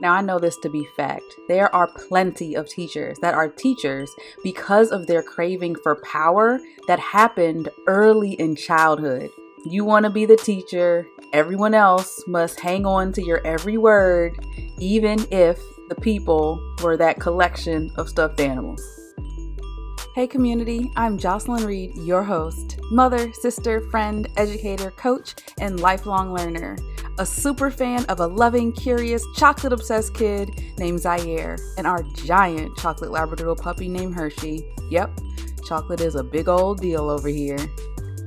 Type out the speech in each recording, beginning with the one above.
Now, I know this to be fact. There are plenty of teachers that are teachers because of their craving for power that happened early in childhood. You want to be the teacher, everyone else must hang on to your every word, even if the people were that collection of stuffed animals. Hey, community, I'm Jocelyn Reed, your host, mother, sister, friend, educator, coach, and lifelong learner. A super fan of a loving, curious, chocolate obsessed kid named Zaire, and our giant chocolate Labrador puppy named Hershey. Yep, chocolate is a big old deal over here.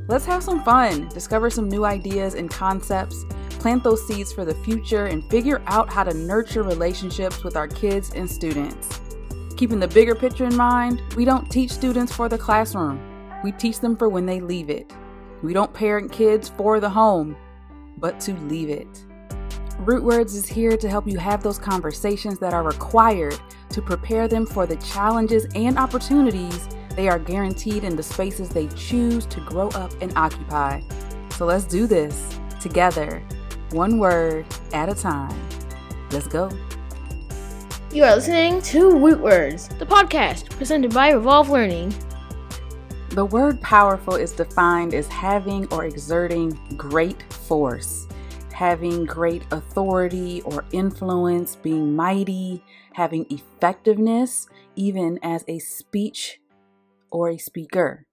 Let's have some fun, discover some new ideas and concepts, plant those seeds for the future, and figure out how to nurture relationships with our kids and students. Keeping the bigger picture in mind, we don't teach students for the classroom. We teach them for when they leave it. We don't parent kids for the home, but to leave it. Root Words is here to help you have those conversations that are required to prepare them for the challenges and opportunities they are guaranteed in the spaces they choose to grow up and occupy. So let's do this together, one word at a time. Let's go. You are listening to Root Words, the podcast presented by Revolve Learning. The word powerful is defined as having or exerting great force, having great authority or influence, being mighty, having effectiveness, even as a speech or a speaker.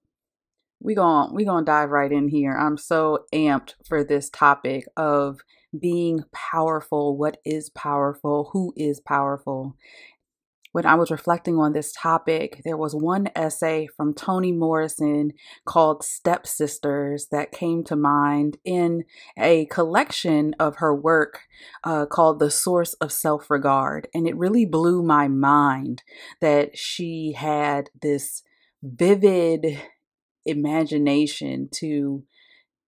We going we going to dive right in here. I'm so amped for this topic of being powerful, what is powerful, who is powerful. When I was reflecting on this topic, there was one essay from Toni Morrison called Stepsisters that came to mind in a collection of her work uh, called The Source of Self Regard. And it really blew my mind that she had this vivid imagination to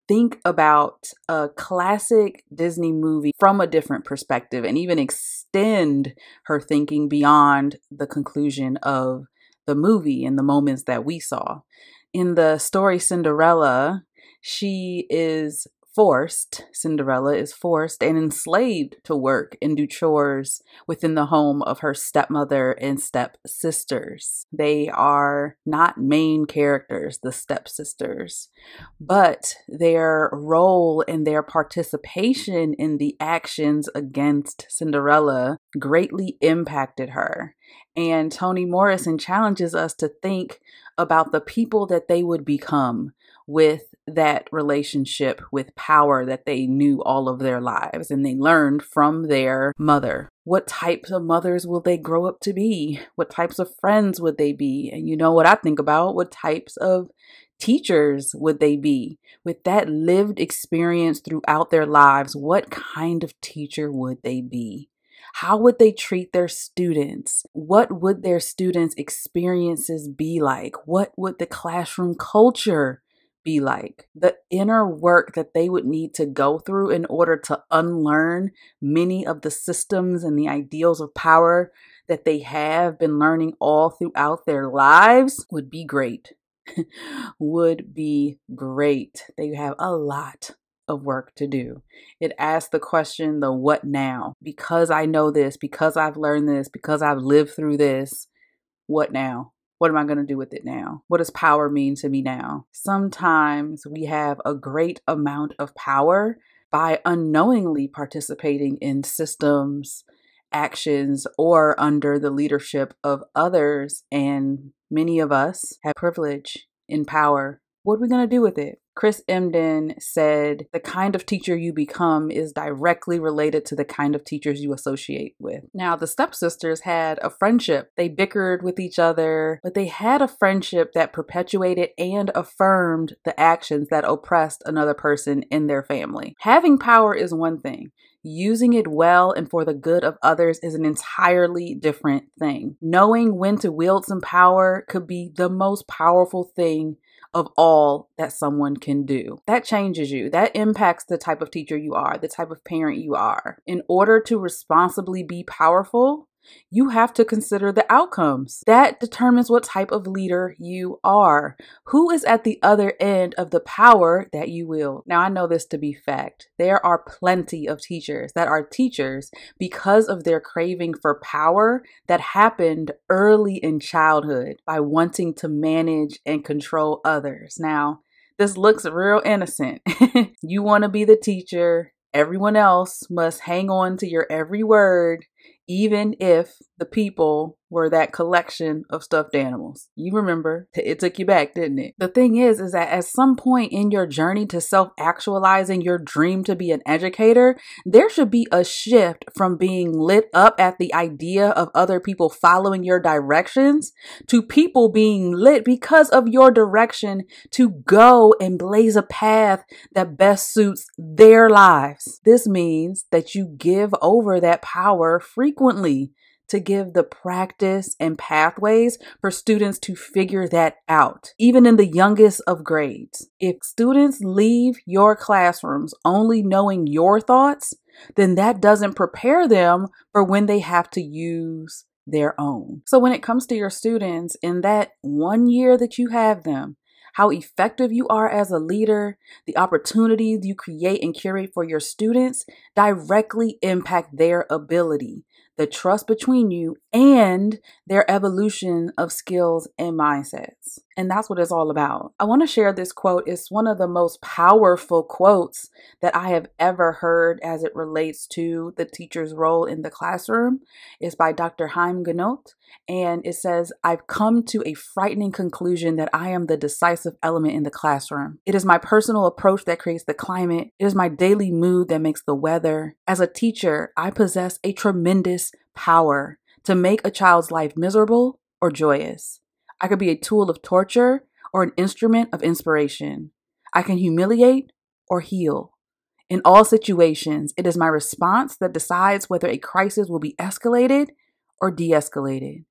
think about a classic Disney movie from a different perspective and even extend her thinking beyond the conclusion of the movie and the moments that we saw. In the story Cinderella, she is forced, Cinderella is forced and enslaved to work and do chores within the home of her stepmother and stepsisters. They are not main characters, the stepsisters, but their role and their participation in the actions against Cinderella greatly impacted her. And Toni Morrison challenges us to think about the people that they would become with that relationship with power that they knew all of their lives and they learned from their mother. What types of mothers will they grow up to be? What types of friends would they be? And you know what I think about? What types of teachers would they be? With that lived experience throughout their lives, what kind of teacher would they be? How would they treat their students? What would their students' experiences be like? What would the classroom culture be like, the inner work that they would need to go through in order to unlearn many of the systems and the ideals of power that they have been learning all throughout their lives would be great. would be great. They have a lot of work to do. It asks the question, the what now? Because I know this, because I've learned this, because I've lived through this, what now? What am I going to do with it now? What does power mean to me now? Sometimes we have a great amount of power by unknowingly participating in systems, actions, or under the leadership of others. And many of us have privilege in power. What are we going to do with it? Chris Emdin said, The kind of teacher you become is directly related to the kind of teachers you associate with. Now, the stepsisters had a friendship. They bickered with each other, but they had a friendship that perpetuated and affirmed the actions that oppressed another person in their family. Having power is one thing. Using it well and for the good of others is an entirely different thing. Knowing when to wield some power could be the most powerful thing of all that someone can do. That changes you. That impacts the type of teacher you are, the type of parent you are. In order to responsibly be powerful, you have to consider the outcomes. That determines what type of leader you are. Who is at the other end of the power that you wield? Now, I know this to be fact. There are plenty of teachers that are teachers because of their craving for power that happened early in childhood by wanting to manage and control others. Now, this looks real innocent. you want to be the teacher. Everyone else must hang on to your every word even if the people were that collection of stuffed animals. You remember, it took you back, didn't it? The thing is, is that at some point in your journey to self actualizing your dream to be an educator, there should be a shift from being lit up at the idea of other people following your directions to people being lit because of your direction to go and blaze a path that best suits their lives. This means that you give over that power frequently frequently to give the practice and pathways for students to figure that out, even in the youngest of grades. If students leave your classrooms only knowing your thoughts, then that doesn't prepare them for when they have to use their own. So, when it comes to your students, in that one year that you have them, how effective you are as a leader, the opportunities you create and curate for your students directly impact their ability the trust between you, and their evolution of skills and mindsets. And that's what it's all about. I want to share this quote. It's one of the most powerful quotes that I have ever heard as it relates to the teacher's role in the classroom. It's by Dr. Haim Ginott. And it says, I've come to a frightening conclusion that I am the decisive element in the classroom. It is my personal approach that creates the climate. It is my daily mood that makes the weather. As a teacher, I possess a tremendous power to make a child's life miserable or joyous. I could be a tool of torture or an instrument of inspiration. I can humiliate or heal. In all situations, it is my response that decides whether a crisis will be escalated or de escalated,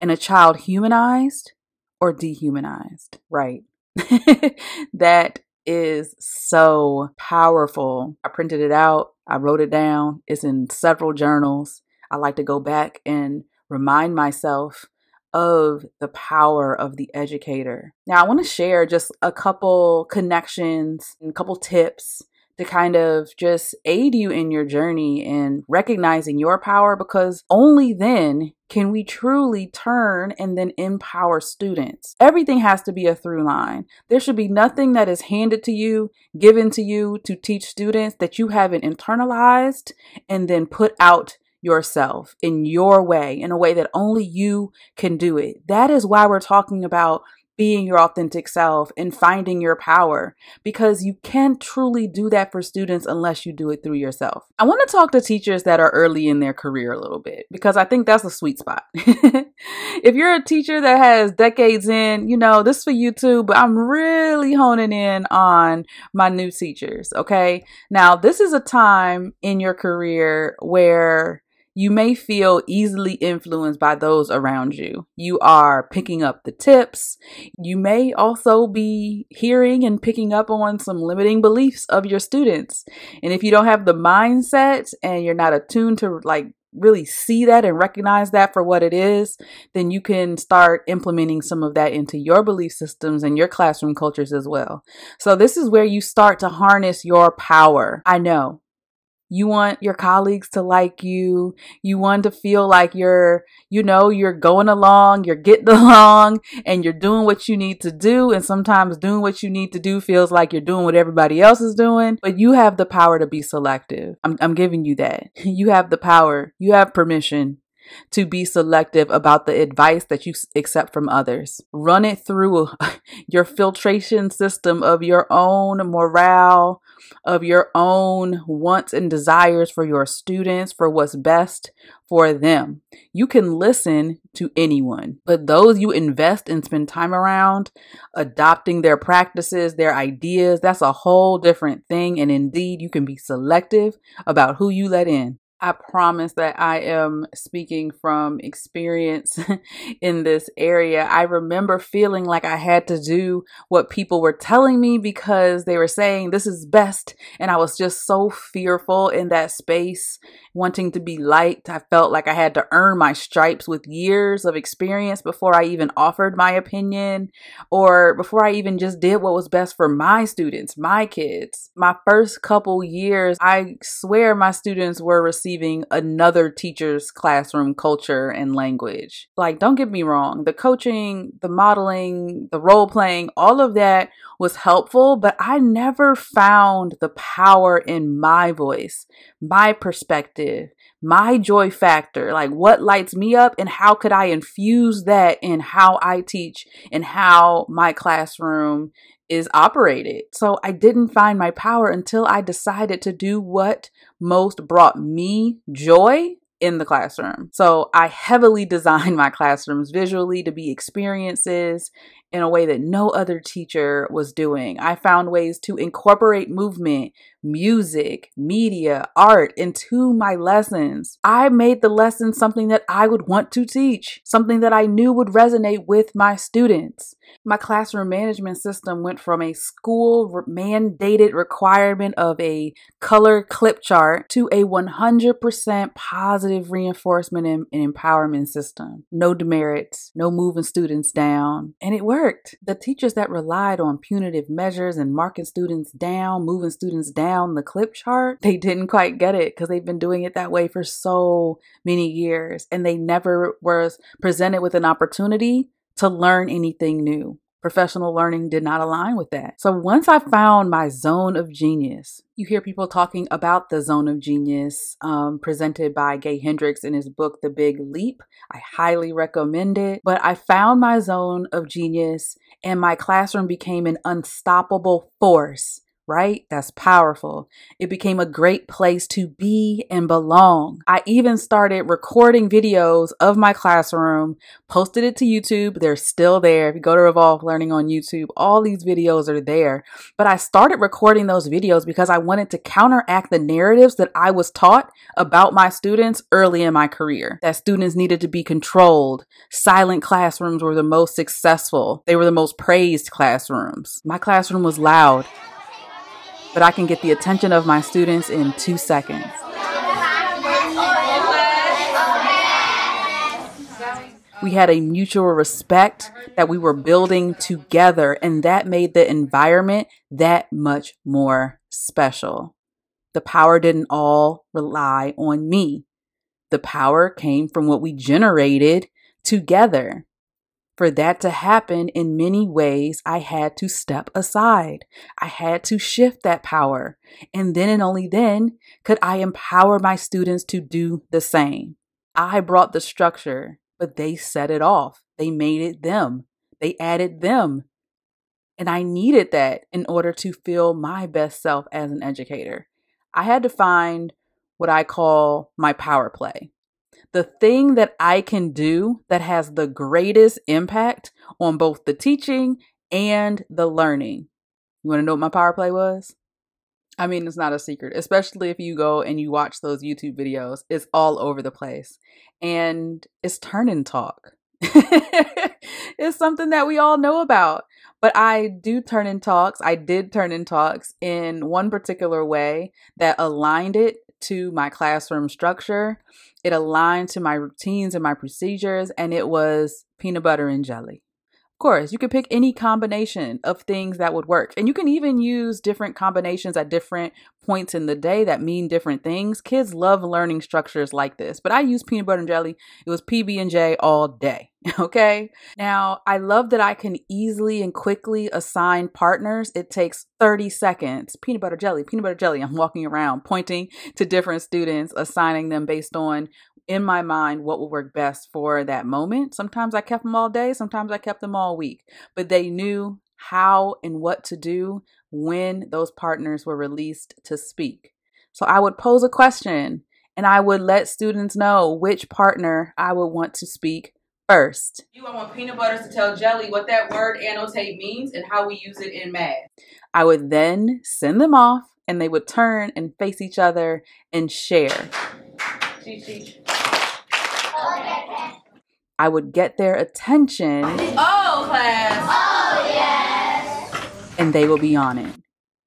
and a child humanized or dehumanized. Right. that is so powerful. I printed it out, I wrote it down, it's in several journals. I like to go back and remind myself of the power of the educator. Now, I want to share just a couple connections and a couple tips to kind of just aid you in your journey in recognizing your power because only then can we truly turn and then empower students. Everything has to be a through line. There should be nothing that is handed to you, given to you to teach students that you haven't internalized and then put out yourself in your way, in a way that only you can do it. That is why we're talking about being your authentic self and finding your power because you can't truly do that for students unless you do it through yourself. I want to talk to teachers that are early in their career a little bit because I think that's a sweet spot. if you're a teacher that has decades in, you know, this for you too, but I'm really honing in on my new teachers, okay? Now, this is a time in your career where you may feel easily influenced by those around you. You are picking up the tips. You may also be hearing and picking up on some limiting beliefs of your students. And if you don't have the mindset and you're not attuned to like really see that and recognize that for what it is, then you can start implementing some of that into your belief systems and your classroom cultures as well. So, this is where you start to harness your power. I know you want your colleagues to like you. You want to feel like you're, you know, you're going along, you're getting along, and you're doing what you need to do. And sometimes doing what you need to do feels like you're doing what everybody else is doing. But you have the power to be selective. I'm, I'm giving you that. You have the power. You have permission to be selective about the advice that you accept from others. Run it through your filtration system of your own morale, of your own wants and desires for your students, for what's best for them. You can listen to anyone, but those you invest and spend time around, adopting their practices, their ideas, that's a whole different thing. And indeed, you can be selective about who you let in. I promise that I am speaking from experience in this area. I remember feeling like I had to do what people were telling me because they were saying this is best. And I was just so fearful in that space, wanting to be liked. I felt like I had to earn my stripes with years of experience before I even offered my opinion or before I even just did what was best for my students, my kids. My first couple years, I swear my students were receiving receiving another teacher's classroom culture and language. Like, don't get me wrong, the coaching, the modeling, the role playing, all of that was helpful, but I never found the power in my voice, my perspective, my joy factor, like what lights me up, and how could I infuse that in how I teach and how my classroom is operated. So I didn't find my power until I decided to do what most brought me joy in the classroom. So I heavily designed my classrooms visually to be experiences in a way that no other teacher was doing. I found ways to incorporate movement, music, media, art into my lessons. I made the lessons something that I would want to teach, something that I knew would resonate with my students. My classroom management system went from a school mandated requirement of a color clip chart to a 100% positive reinforcement and, and empowerment system. No demerits, no moving students down. And it worked. The teachers that relied on punitive measures and marking students down, moving students down the clip chart, they didn't quite get it because they've been doing it that way for so many years. And they never was presented with an opportunity to learn anything new. Professional learning did not align with that. So once I found my zone of genius, you hear people talking about the zone of genius um, presented by Gay Hendricks in his book, The Big Leap. I highly recommend it. But I found my zone of genius and my classroom became an unstoppable force right? That's powerful. It became a great place to be and belong. I even started recording videos of my classroom, posted it to YouTube. They're still there. If you go to Revolve Learning on YouTube, all these videos are there. But I started recording those videos because I wanted to counteract the narratives that I was taught about my students early in my career. That students needed to be controlled. Silent classrooms were the most successful. They were the most praised classrooms. My classroom was loud but I can get the attention of my students in two seconds. We had a mutual respect that we were building together, and that made the environment that much more special. The power didn't all rely on me. The power came from what we generated together. For that to happen in many ways, I had to step aside. I had to shift that power. And then and only then could I empower my students to do the same. I brought the structure, but they set it off. They made it them. They added them. And I needed that in order to feel my best self as an educator. I had to find what I call my power play the thing that I can do that has the greatest impact on both the teaching and the learning. You want to know what my power play was? I mean, it's not a secret, especially if you go and you watch those YouTube videos. It's all over the place. And it's turn and talk. it's something that we all know about. But I do turn and talks. I did turn and talks in one particular way that aligned it to my classroom structure. It aligned to my routines and my procedures, and it was peanut butter and jelly. Of course, you could pick any combination of things that would work. And you can even use different combinations at different points in the day that mean different things. Kids love learning structures like this. But I use peanut butter and jelly. It was PB and J all day. Okay? Now, I love that I can easily and quickly assign partners. It takes 30 seconds. Peanut butter jelly, peanut butter jelly. I'm walking around pointing to different students, assigning them based on in my mind what would work best for that moment. Sometimes I kept them all day, sometimes I kept them all week, but they knew how and what to do when those partners were released to speak. So I would pose a question and I would let students know which partner I would want to speak first. You I want peanut butters to tell Jelly what that word annotate means and how we use it in math. I would then send them off and they would turn and face each other and share. I would get their attention. Oh, class. Oh, yes. And they will be on it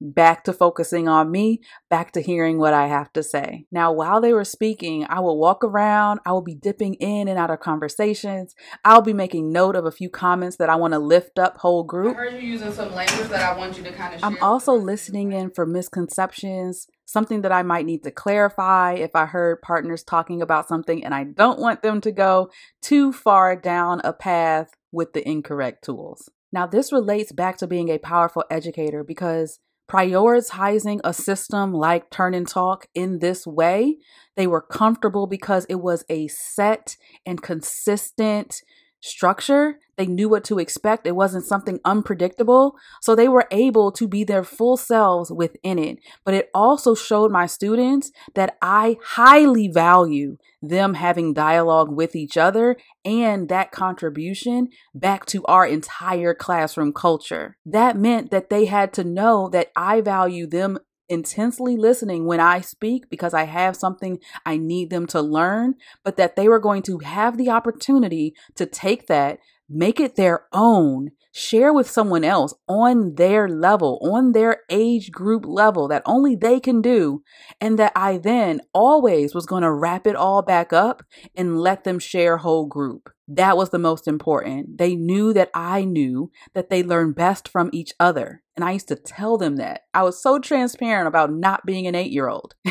back to focusing on me, back to hearing what I have to say. Now, while they were speaking, I will walk around, I will be dipping in and out of conversations. I'll be making note of a few comments that I want to lift up whole group. I heard you using some language that I want you to kind of I'm also listening in for misconceptions, something that I might need to clarify if I heard partners talking about something and I don't want them to go too far down a path with the incorrect tools. Now, this relates back to being a powerful educator because prioritizing a system like Turn and Talk in this way, they were comfortable because it was a set and consistent structure. They knew what to expect. It wasn't something unpredictable. So they were able to be their full selves within it. But it also showed my students that I highly value them having dialogue with each other and that contribution back to our entire classroom culture. That meant that they had to know that I value them intensely listening when I speak because I have something I need them to learn, but that they were going to have the opportunity to take that, make it their own, share with someone else on their level, on their age group level that only they can do, and that I then always was going to wrap it all back up and let them share whole group. That was the most important. They knew that I knew that they learn best from each other. And I used to tell them that. I was so transparent about not being an eight year old.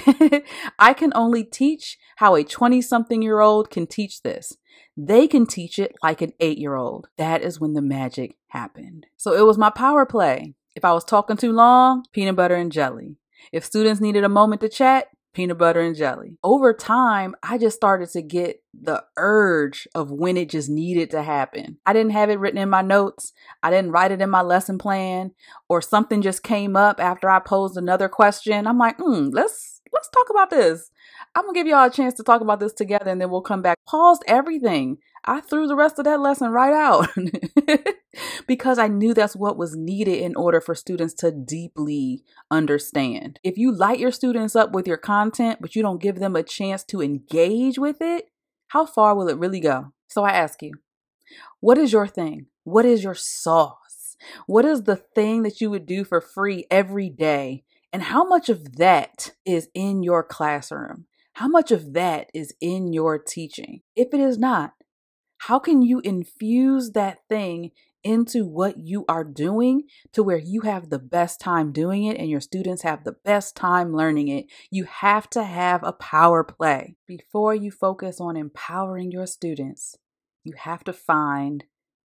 I can only teach how a 20 something year old can teach this. They can teach it like an eight year old. That is when the magic happened. So it was my power play. If I was talking too long, peanut butter and jelly. If students needed a moment to chat, peanut butter and jelly. Over time, I just started to get the urge of when it just needed to happen. I didn't have it written in my notes, I didn't write it in my lesson plan, or something just came up after I posed another question. I'm like, hmm, let's let's talk about this. I'm gonna give y'all a chance to talk about this together and then we'll come back. Paused everything. I threw the rest of that lesson right out because I knew that's what was needed in order for students to deeply understand. If you light your students up with your content, but you don't give them a chance to engage with it, how far will it really go? So I ask you, what is your thing? What is your sauce? What is the thing that you would do for free every day? And how much of that is in your classroom? How much of that is in your teaching? If it is not, how can you infuse that thing into what you are doing to where you have the best time doing it and your students have the best time learning it? You have to have a power play. Before you focus on empowering your students, you have to find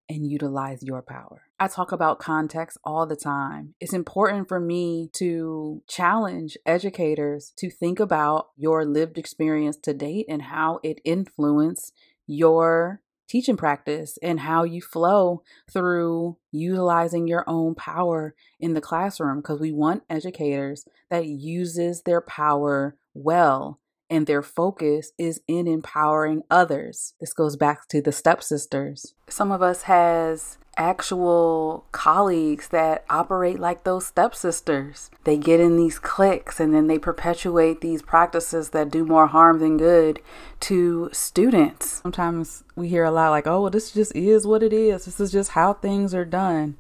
and utilize your power. I talk about context all the time. It's important for me to challenge educators to think about your lived experience to date and how it influenced your teaching practice and how you flow through utilizing your own power in the classroom because we want educators that uses their power well and their focus is in empowering others. This goes back to the stepsisters. Some of us has actual colleagues that operate like those stepsisters. They get in these cliques and then they perpetuate these practices that do more harm than good to students. Sometimes we hear a lot like, "Oh, well, this just is what it is. This is just how things are done."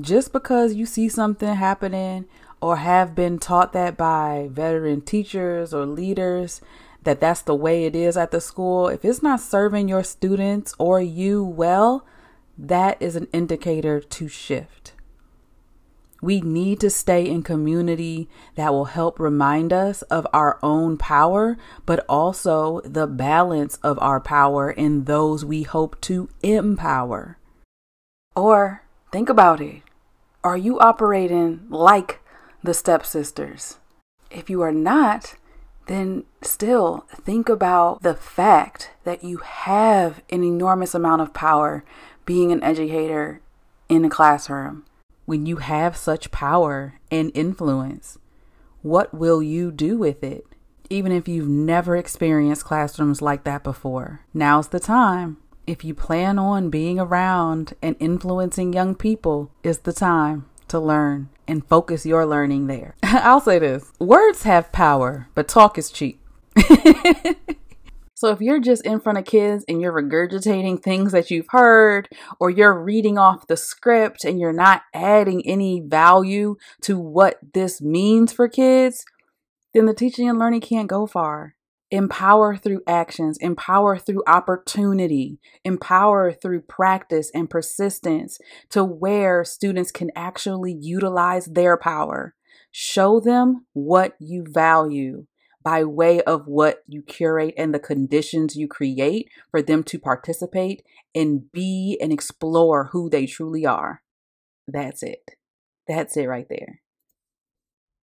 Just because you see something happening or have been taught that by veteran teachers or leaders that that's the way it is at the school, if it's not serving your students or you well, that is an indicator to shift. We need to stay in community that will help remind us of our own power, but also the balance of our power in those we hope to empower. Or think about it. Are you operating like the stepsisters. If you are not, then still think about the fact that you have an enormous amount of power being an educator in a classroom. When you have such power and influence, what will you do with it? Even if you've never experienced classrooms like that before, now's the time. If you plan on being around and influencing young people, is the time to learn and focus your learning there. I'll say this words have power, but talk is cheap. So if you're just in front of kids and you're regurgitating things that you've heard, or you're reading off the script and you're not adding any value to what this means for kids, then the teaching and learning can't go far. Empower through actions, empower through opportunity, empower through practice and persistence to where students can actually utilize their power. Show them what you value by way of what you curate and the conditions you create for them to participate and be and explore who they truly are. That's it. That's it right there.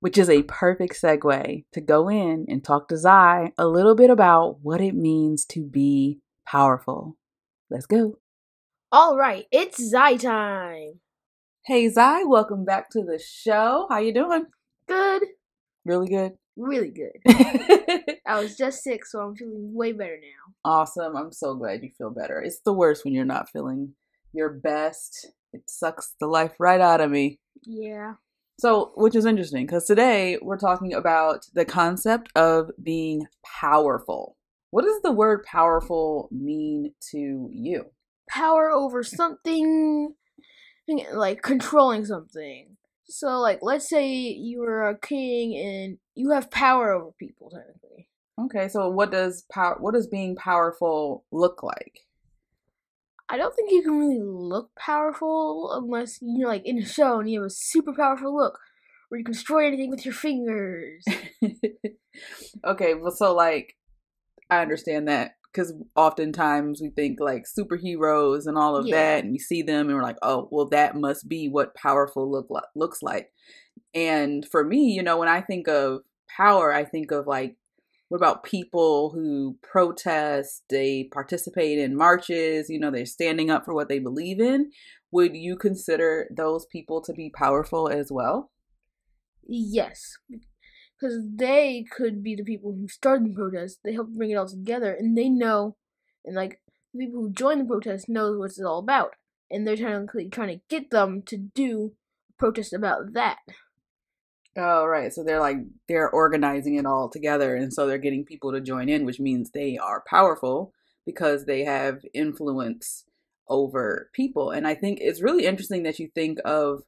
Which is a perfect segue to go in and talk to Zai a little bit about what it means to be powerful. Let's go. All right, it's Zai time. Hey Zai, welcome back to the show. How you doing? Good. Really good. Really good. I was just sick, so I'm feeling way better now. Awesome. I'm so glad you feel better. It's the worst when you're not feeling your best. It sucks the life right out of me. Yeah. So, which is interesting because today we're talking about the concept of being powerful. What does the word powerful mean to you? Power over something, like controlling something. So, like, let's say you are a king and you have power over people, technically. Okay, so what does power? What does being powerful look like? I don't think you can really look powerful unless you're like in a show and you have a super powerful look where you can destroy anything with your fingers. okay, well, so like, I understand that because oftentimes we think like superheroes and all of yeah. that, and we see them and we're like, oh, well, that must be what powerful look like, looks like. And for me, you know, when I think of power, I think of like, what about people who protest? They participate in marches. You know, they're standing up for what they believe in. Would you consider those people to be powerful as well? Yes, because they could be the people who started the protest. They helped bring it all together, and they know, and like the people who join the protest knows what it's all about, and they're trying to trying to get them to do protest about that. Oh right, so they're like they're organizing it all together, and so they're getting people to join in, which means they are powerful because they have influence over people. And I think it's really interesting that you think of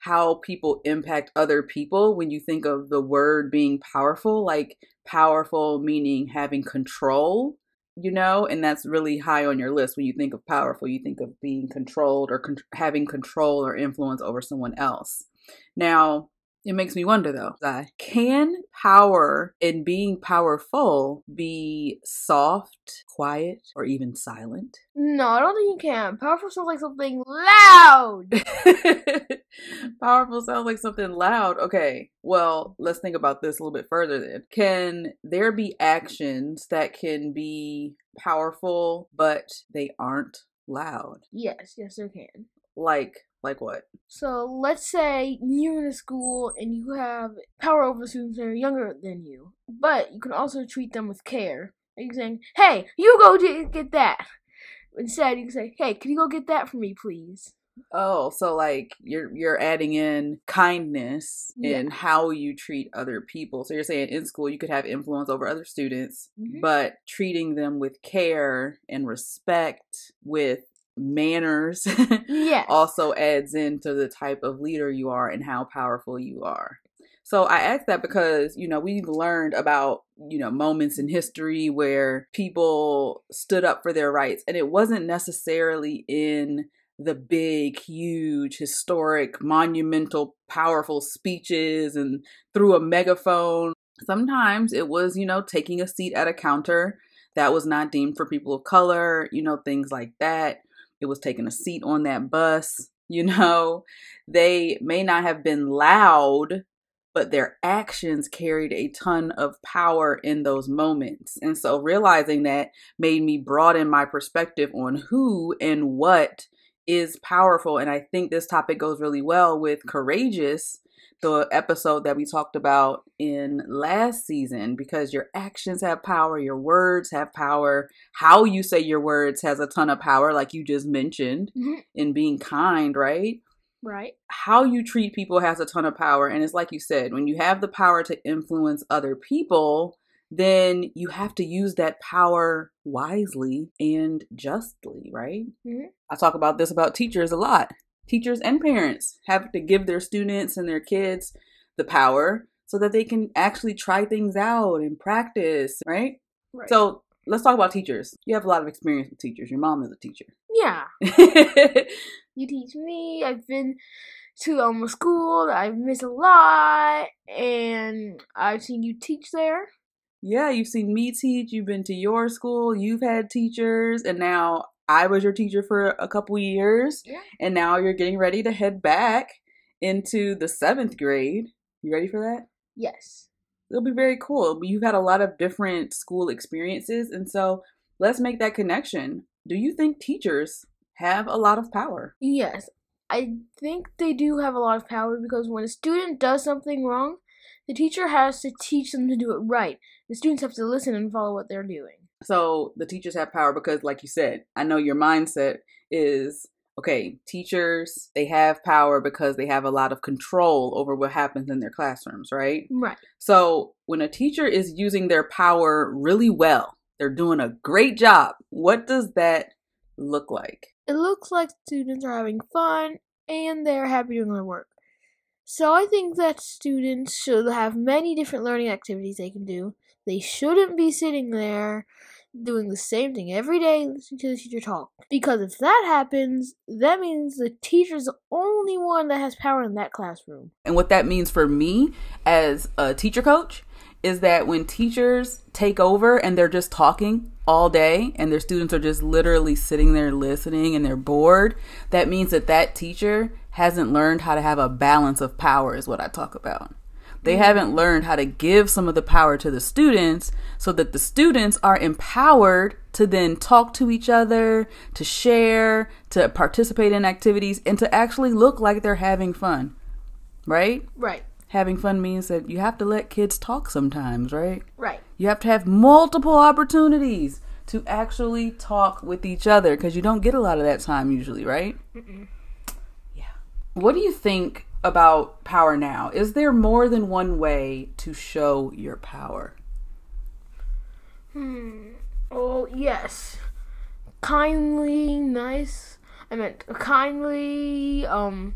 how people impact other people when you think of the word being powerful, like powerful meaning having control, you know, and that's really high on your list when you think of powerful, you think of being controlled or con- having control or influence over someone else. Now, it makes me wonder though, can power and being powerful be soft, quiet, or even silent? No, I don't think you can. Powerful sounds like something loud. powerful sounds like something loud. Okay, well, let's think about this a little bit further then. Can there be actions that can be powerful, but they aren't loud? Yes, yes, there can. Like like what? So let's say you're in a school and you have power over students that are younger than you, but you can also treat them with care. You're saying, "Hey, you go get that." Instead, you can say, "Hey, can you go get that for me, please?" Oh, so like you're you're adding in kindness yeah. in how you treat other people. So you're saying in school you could have influence over other students, mm-hmm. but treating them with care and respect with manners yeah. also adds into the type of leader you are and how powerful you are. So I ask that because, you know, we've learned about, you know, moments in history where people stood up for their rights and it wasn't necessarily in the big, huge, historic, monumental, powerful speeches and through a megaphone. Sometimes it was, you know, taking a seat at a counter that was not deemed for people of color, you know, things like that it was taking a seat on that bus, you know. They may not have been loud, but their actions carried a ton of power in those moments. And so realizing that made me broaden my perspective on who and what is powerful. And I think this topic goes really well with courageous the episode that we talked about in last season because your actions have power, your words have power, how you say your words has a ton of power, like you just mentioned, mm-hmm. in being kind, right? Right. How you treat people has a ton of power. And it's like you said, when you have the power to influence other people, then you have to use that power wisely and justly, right? Mhm. I talk about this about teachers a lot. Teachers and parents have to give their students and their kids the power so that they can actually try things out and practice, right? Right. So let's talk about teachers. You have a lot of experience with teachers. Your mom is a teacher. yeah, you teach me. I've been to um a school that I've missed a lot, and I've seen you teach there. yeah, you've seen me teach, you've been to your school, you've had teachers, and now I was your teacher for a couple years, Yeah. and now you're getting ready to head back into the seventh grade. You ready for that? Yes. It'll be very cool. But you've had a lot of different school experiences, and so let's make that connection. Do you think teachers have a lot of power? Yes, I think they do have a lot of power because when a student does something wrong, the teacher has to teach them to do it right. The students have to listen and follow what they're doing. So the teachers have power because, like you said, I know your mindset is okay, teachers, they have power because they have a lot of control over what happens in their classrooms, right? Right. So when a teacher is using their power really well, they're doing a great job. What does that look like? It looks like students are having fun and they're happy doing their work. So I think that students should have many different learning activities they can do. They shouldn't be sitting there doing the same thing every day listening to the teacher talk. Because if that happens, that means the teacher's the only one that has power in that classroom. And what that means for me as a teacher coach is that when teachers take over and they're just talking all day and their students are just literally sitting there listening and they're bored, that means that that teacher hasn't learned how to have a balance of power, is what I talk about. They mm-hmm. haven't learned how to give some of the power to the students so that the students are empowered to then talk to each other, to share, to participate in activities, and to actually look like they're having fun. Right? Right, Having fun means that you have to let kids talk sometimes, right? right. You have to have multiple opportunities to actually talk with each other because you don't get a lot of that time usually, right? Yeah. What do you think about power now? Is there more than one way to show your power? Hmm. Oh, yes. Kindly, nice. I meant kindly, um,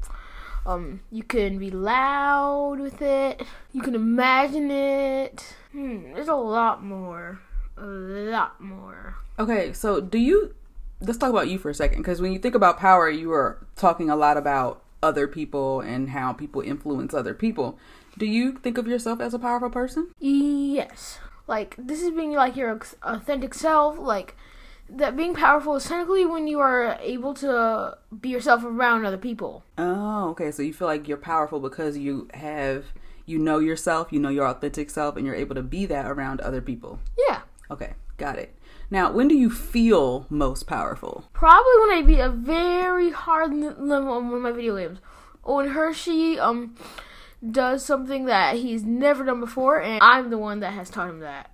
um, you can be loud with it. You can imagine it. Hmm, there's a lot more. A lot more. Okay, so do you let's talk about you for a second because when you think about power, you are talking a lot about other people and how people influence other people. Do you think of yourself as a powerful person? Yes. Like, this is being like your authentic self. Like, that being powerful is technically when you are able to be yourself around other people. Oh, okay. So you feel like you're powerful because you have you know yourself, you know your authentic self, and you're able to be that around other people. Yeah. Okay, got it. Now, when do you feel most powerful? Probably when I beat a very hard level on one of my video games. When Hershey um does something that he's never done before, and I'm the one that has taught him that.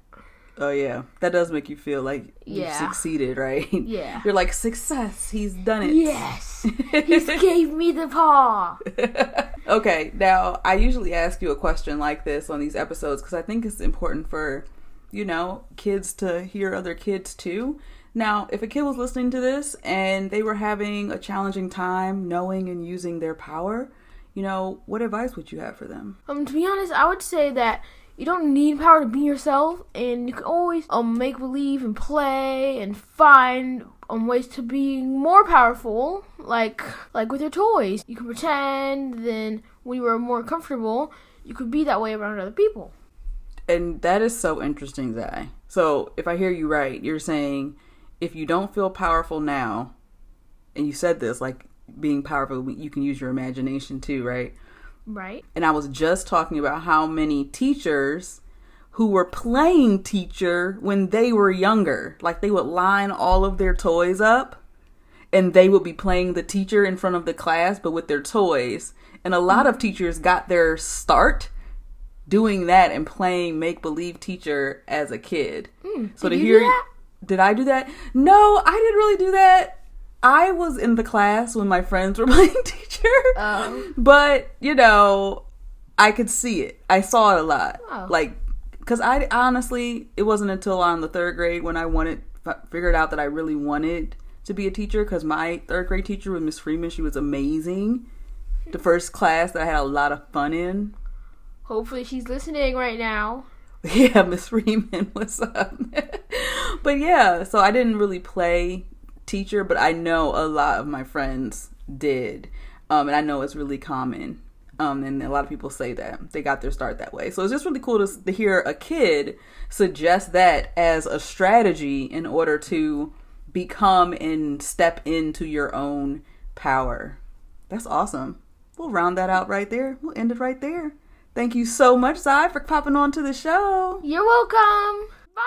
Oh yeah, that does make you feel like Yeah. you've succeeded, right? Yeah. You're like success. He's done it. Yes, he gave me the paw. okay, now I usually ask you a question like this on these episodes because I think it's important for, you know, kids to hear other kids too. Now, if a kid was listening to this and they were having a challenging time knowing and using their power, you know, what advice would you have for them? Um, to be honest, I would say that you don't need power to be yourself, and you can always um make believe and play and find um ways to be more powerful. Like like with your toys, you can pretend. Then when you are more comfortable, you could be that way around other people. And that is so interesting, Zai. So, if I hear you right, you're saying if you don't feel powerful now, and you said this, like being powerful, you can use your imagination too, right? Right. And I was just talking about how many teachers who were playing teacher when they were younger, like they would line all of their toys up and they would be playing the teacher in front of the class, but with their toys. And a lot of teachers got their start doing that and playing make believe teacher as a kid. so did to you do hear, that? did I do that? No, I didn't really do that. I was in the class when my friends were playing teacher. Um. But, you know, I could see it. I saw it a lot. Oh. Like because I honestly, it wasn't until on the third grade when I wanted, figured out that I really wanted to be a teacher because my third grade teacher was Miss Freeman. She was amazing. The first class that I had a lot of fun in. Hopefully, she's listening right now. Yeah, Miss Freeman, what's up? but yeah, so I didn't really play teacher, but I know a lot of my friends did. Um, and I know it's really common. Um, and a lot of people say that they got their start that way. So it's just really cool to, to hear a kid suggest that as a strategy in order to become and step into your own power. That's awesome. We'll round that out right there. We'll end it right there. Thank you so much, Zai, for popping on to the show. You're welcome. Bye.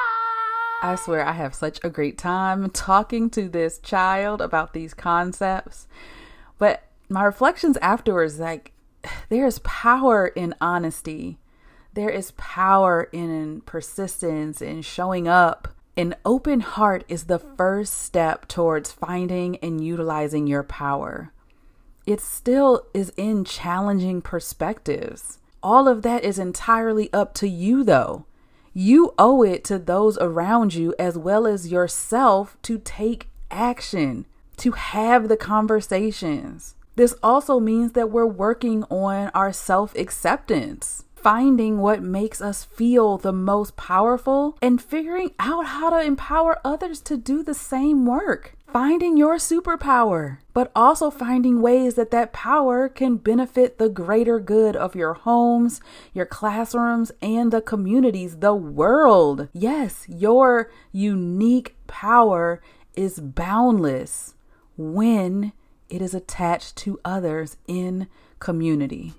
I swear I have such a great time talking to this child about these concepts. But my reflections afterwards, like, there is power in honesty. There is power in persistence in showing up an open heart is the first step towards finding and utilizing your power. It still is in challenging perspectives. All of that is entirely up to you, though. You owe it to those around you as well as yourself to take action, to have the conversations. This also means that we're working on our self acceptance finding what makes us feel the most powerful and figuring out how to empower others to do the same work. Finding your superpower, but also finding ways that that power can benefit the greater good of your homes, your classrooms, and the communities, the world. Yes, your unique power is boundless when it is attached to others in community.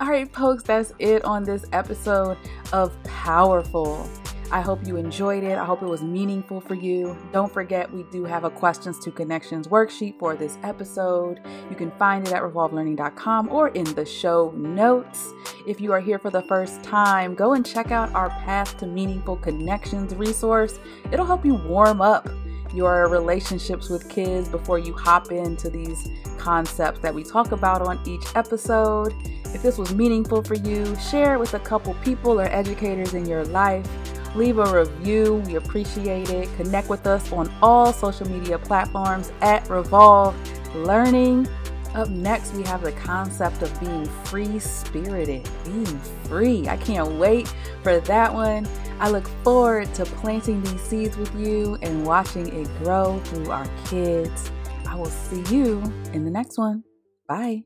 All right, folks, that's it on this episode of Powerful. I hope you enjoyed it. I hope it was meaningful for you. Don't forget, we do have a questions to connections worksheet for this episode. You can find it at revolvelearning.com or in the show notes. If you are here for the first time, go and check out our Path to Meaningful Connections resource. It'll help you warm up your relationships with kids before you hop into these concepts that we talk about on each episode. If this was meaningful for you, share it with a couple people or educators in your life. Leave a review, we appreciate it. Connect with us on all social media platforms at Revolve Learning. Up next, we have the concept of being free spirited, being free. I can't wait for that one. I look forward to planting these seeds with you and watching it grow through our kids. I will see you in the next one. Bye.